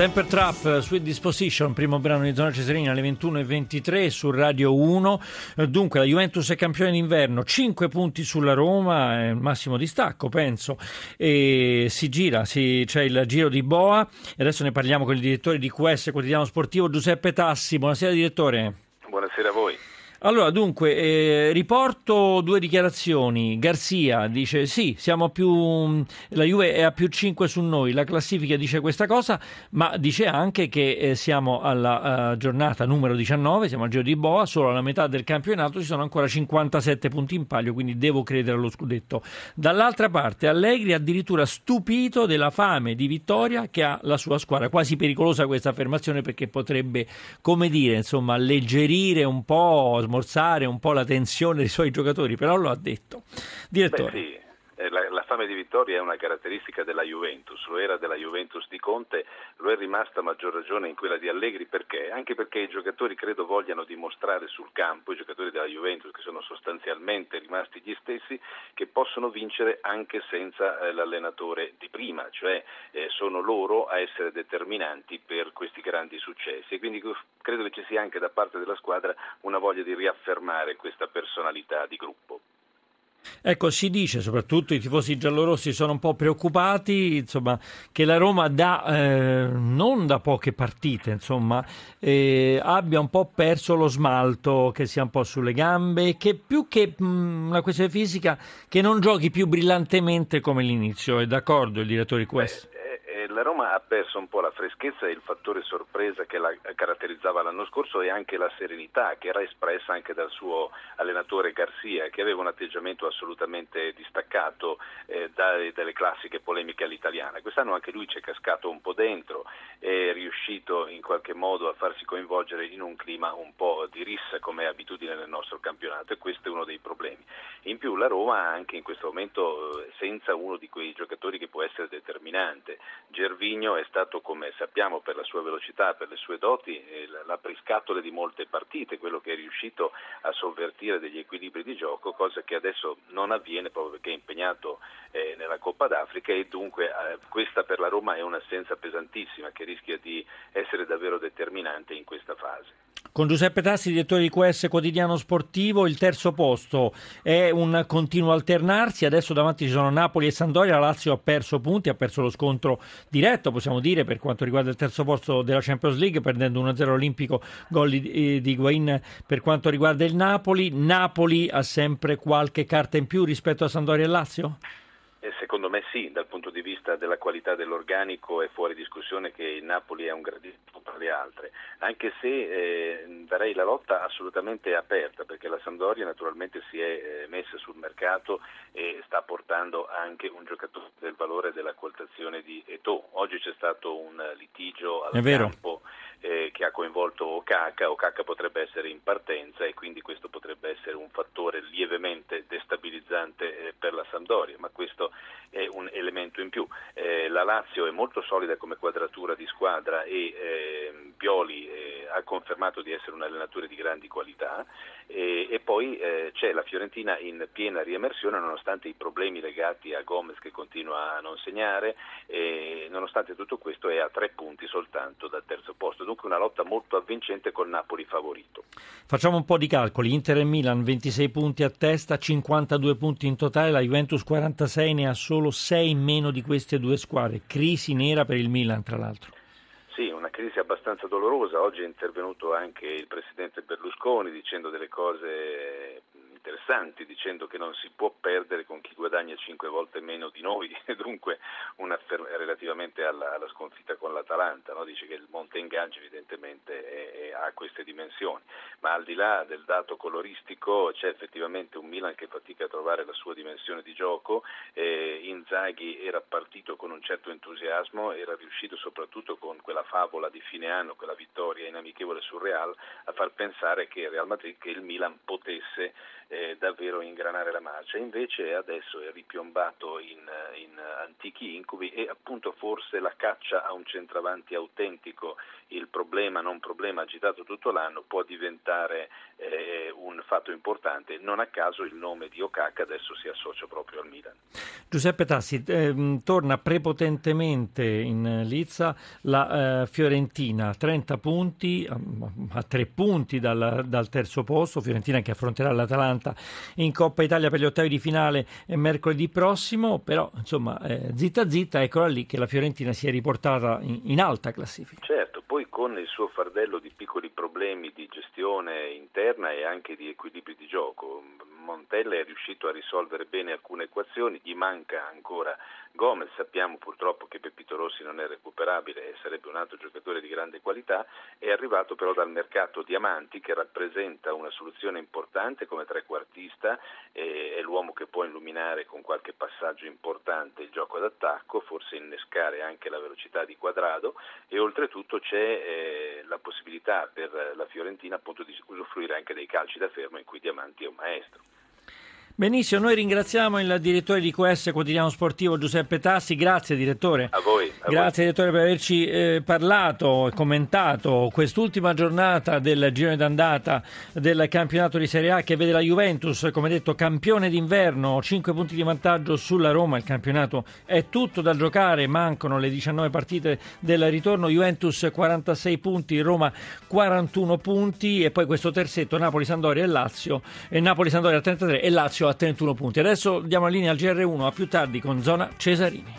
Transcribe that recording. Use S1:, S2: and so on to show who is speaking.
S1: Temper Trap, Sweet Disposition, primo brano di Zona Cesarini alle 21.23 su Radio 1. Dunque, la Juventus è campione d'inverno, 5 punti sulla Roma, è il massimo distacco, penso. E si gira, si, c'è il giro di Boa. E adesso ne parliamo con il direttore di QS, quotidiano sportivo, Giuseppe Tassi. Buonasera, direttore. Allora, dunque, eh, riporto due dichiarazioni. Garzia dice sì, più, la Juve è a più 5 su noi, la classifica dice questa cosa, ma dice anche che eh, siamo alla uh, giornata numero 19, siamo al giro di Boa, solo alla metà del campionato ci sono ancora 57 punti in palio, quindi devo credere allo scudetto. Dall'altra parte Allegri addirittura stupito della fame di vittoria che ha la sua squadra, quasi pericolosa questa affermazione perché potrebbe, come dire, insomma, alleggerire un po' smorzare un po' la tensione dei suoi giocatori, però lo ha detto. Direttore.
S2: Beh, sì. Eh, la, la, fame di vittoria è una caratteristica della Juventus, lo era della Juventus di Conte, lo è rimasta a maggior ragione in quella di Allegri perché? Anche perché i giocatori credo vogliano dimostrare sul campo, i giocatori della Juventus che sono sostanzialmente rimasti gli stessi, che possono vincere anche senza eh, l'allenatore di prima, cioè eh, sono loro a essere determinanti per questi grandi successi e quindi credo che ci sia anche da parte della squadra una voglia di riaffermare questa personalità di gruppo.
S1: Ecco, si dice, soprattutto i tifosi giallorossi sono un po' preoccupati, insomma, che la Roma da, eh, non da poche partite, insomma, eh, abbia un po' perso lo smalto, che sia un po' sulle gambe, che più che mh, mm, una questione fisica, che non giochi più brillantemente come l'inizio. È d'accordo il direttore Quest?
S2: Ha perso un po' la freschezza e il fattore sorpresa che la caratterizzava l'anno scorso e anche la serenità che era espressa anche dal suo allenatore Garcia che aveva un atteggiamento assolutamente distaccato eh, dalle, dalle classiche polemiche all'italiana. Quest'anno anche lui ci è cascato un po' dentro, è riuscito in qualche modo a farsi coinvolgere in un clima un po' di rissa come è abitudine nel nostro campionato e questo è uno dei problemi. In più la Roma anche in questo momento eh, senza uno di quei giocatori che può essere determinante. Gervigno è stato, come sappiamo, per la sua velocità, per le sue doti, eh, l'apriscatole di molte partite, quello che è riuscito a sovvertire degli equilibri di gioco, cosa che adesso non avviene proprio perché è impegnato eh, nella Coppa d'Africa e dunque eh, questa per la Roma è un'assenza pesantissima che rischia di essere davvero determinante in questa fase.
S3: Con Giuseppe Tassi, direttore di QS Quotidiano Sportivo, il terzo posto è un continuo alternarsi, adesso davanti ci sono Napoli e Sandoria, la Lazio ha perso punti, ha perso lo scontro diretto, possiamo dire, per quanto riguarda il terzo posto della Champions League, perdendo 1-0 olimpico, gol di, di Guain per quanto riguarda il Napoli. Napoli ha sempre qualche carta in più rispetto a Sandoria e Lazio?
S2: Secondo me sì, dal punto di vista della qualità dell'organico è fuori discussione che il Napoli è un gradino tra le altre, anche se eh, darei la lotta assolutamente aperta perché la Sampdoria naturalmente si è eh, messa sul mercato e sta portando anche un giocatore del valore della quotazione di Eto'o. Oggi c'è stato un litigio al campo eh, che ha coinvolto Okaka, Okaka potrebbe essere in partenza e quindi questo potrebbe essere un fattore lievemente destabilizzante eh, per la Sampdoria, ma questo è un elemento in più. Eh, la Lazio è molto solida come quadratura di squadra e ehm, Pioli eh, ha confermato di essere un allenatore di grandi qualità e, e poi eh, c'è la Fiorentina in piena riemersione nonostante i problemi legati a Gomez che continua a non segnare e nonostante tutto questo è a tre punti soltanto dal terzo posto, dunque una lotta molto avvincente col Napoli favorito.
S3: Facciamo un po' di calcoli, Inter e Milan 26 punti a testa, 52 punti in totale, la Juventus 46 ne ha solo 6 in meno di queste due squadre, crisi nera per il Milan tra l'altro.
S2: Crisi abbastanza dolorosa. Oggi è intervenuto anche il presidente Berlusconi dicendo delle cose interessanti dicendo che non si può perdere con chi guadagna cinque volte meno di noi. Dunque relativamente alla, alla, sconfitta con l'Atalanta, no? dice che il monte ingaggi evidentemente è, è, ha queste dimensioni, ma al di là del dato coloristico c'è effettivamente un Milan che fatica a trovare la sua dimensione di gioco, eh, Inzaghi era partito con un certo entusiasmo, era riuscito soprattutto con quella favola di fine anno, quella vittoria inamichevole sul Real, a far pensare che Real Madrid, che il Milan potesse eh, davvero ingranare la marcia, invece adesso è ripiombato in, in, antichi incubi e appunto forse la caccia a un centravanti autentico, il problema non problema agitato tutto l'anno, può diventare eh, un fatto importante. Non a caso il nome di Okaka adesso si associa proprio al Milan.
S3: Giuseppe Tassi, eh, torna prepotentemente in Lizza la eh, Fiorentina, 30 punti, a 3 punti dal, dal terzo posto, Fiorentina che affronterà l'Atalanta Atalanta in Coppa Italia per gli ottavi di finale mercoledì prossimo, però insomma eh, zitta zitta, eccola lì che la Fiorentina si è riportata in, in alta classifica.
S2: Certo, con il suo fardello di piccoli problemi di gestione interna e anche di equilibri di gioco, Montella è riuscito a risolvere bene alcune equazioni, gli manca ancora Gomez, sappiamo purtroppo che Pepito Rossi non è recuperabile e sarebbe un altro giocatore di grande qualità, è arrivato però dal mercato Diamanti che rappresenta una soluzione importante come trequartista, è l'uomo che può illuminare con qualche passaggio importante il gioco d'attacco, forse innescare anche la velocità di quadrado e oltretutto c'è eh, la possibilità per la Fiorentina appunto di usufruire anche dei calci da fermo in cui Diamanti è un maestro.
S3: Benissimo, noi ringraziamo il direttore di QS Quotidiano Sportivo Giuseppe Tassi, grazie direttore.
S2: A voi. A
S3: grazie voi. direttore per averci eh, parlato e commentato quest'ultima giornata del girone d'andata del campionato di Serie A che vede la Juventus, come detto, campione d'inverno, 5 punti di vantaggio sulla Roma, il campionato è tutto da giocare, mancano le 19 partite del ritorno, Juventus 46 punti, Roma 41 punti. E poi questo terzetto Napoli, Sandoria e Lazio, e Napoli, Sandoria 33 e Lazio a 31 punti. Adesso diamo la linea al GR1, a più tardi con Zona Cesarini.